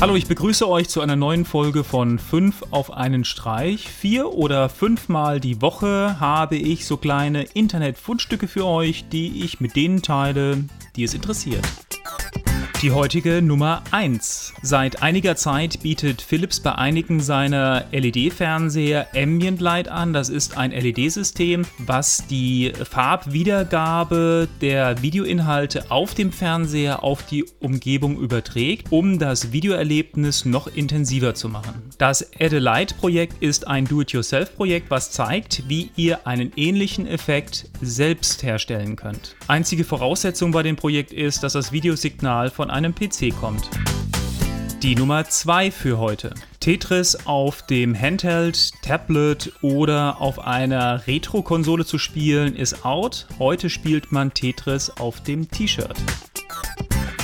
Hallo, ich begrüße euch zu einer neuen Folge von 5 auf einen Streich. Vier oder fünfmal die Woche habe ich so kleine Internet-Fundstücke für euch, die ich mit denen teile, die es interessiert. Die heutige Nummer 1. Seit einiger Zeit bietet Philips bei einigen seiner LED-Fernseher Ambient Light an. Das ist ein LED-System, was die Farbwiedergabe der Videoinhalte auf dem Fernseher auf die Umgebung überträgt, um das Videoerlebnis noch intensiver zu machen. Das Add a Light Projekt ist ein Do-it-yourself-Projekt, was zeigt, wie ihr einen ähnlichen Effekt selbst herstellen könnt. Einzige Voraussetzung bei dem Projekt ist, dass das Videosignal von von einem PC kommt. Die Nummer 2 für heute. Tetris auf dem Handheld, Tablet oder auf einer Retro-Konsole zu spielen ist out. Heute spielt man Tetris auf dem T-Shirt.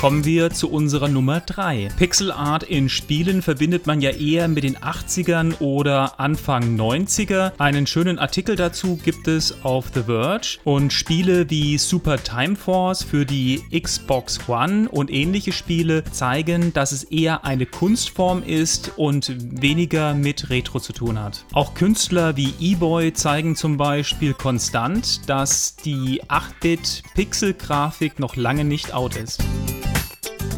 Kommen wir zu unserer Nummer 3. Pixel Art in Spielen verbindet man ja eher mit den 80ern oder Anfang 90er. Einen schönen Artikel dazu gibt es auf The Verge und Spiele wie Super Time Force für die Xbox One und ähnliche Spiele zeigen, dass es eher eine Kunstform ist und weniger mit Retro zu tun hat. Auch Künstler wie E-Boy zeigen zum Beispiel konstant, dass die 8-Bit-Pixel-Grafik noch lange nicht out ist.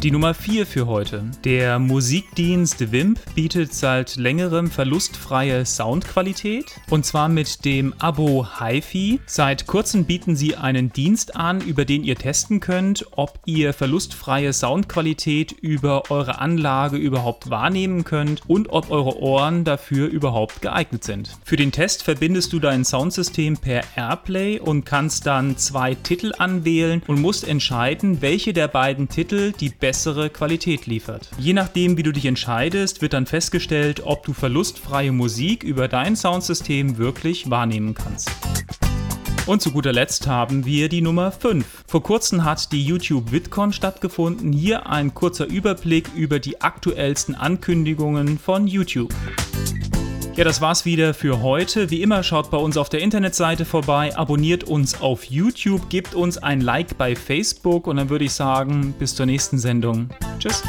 Die Nummer 4 für heute. Der Musikdienst Wimp bietet seit längerem verlustfreie Soundqualität und zwar mit dem Abo HiFi. Seit kurzem bieten sie einen Dienst an, über den ihr testen könnt, ob ihr verlustfreie Soundqualität über eure Anlage überhaupt wahrnehmen könnt und ob eure Ohren dafür überhaupt geeignet sind. Für den Test verbindest du dein Soundsystem per Airplay und kannst dann zwei Titel anwählen und musst entscheiden, welche der beiden Titel die bessere Qualität liefert. Je nachdem, wie du dich entscheidest, wird dann festgestellt, ob du verlustfreie Musik über dein Soundsystem wirklich wahrnehmen kannst. Und zu guter Letzt haben wir die Nummer 5. Vor kurzem hat die YouTube VidCon stattgefunden. Hier ein kurzer Überblick über die aktuellsten Ankündigungen von YouTube. Ja, das war's wieder für heute. Wie immer schaut bei uns auf der Internetseite vorbei, abonniert uns auf YouTube, gebt uns ein Like bei Facebook und dann würde ich sagen, bis zur nächsten Sendung. Tschüss.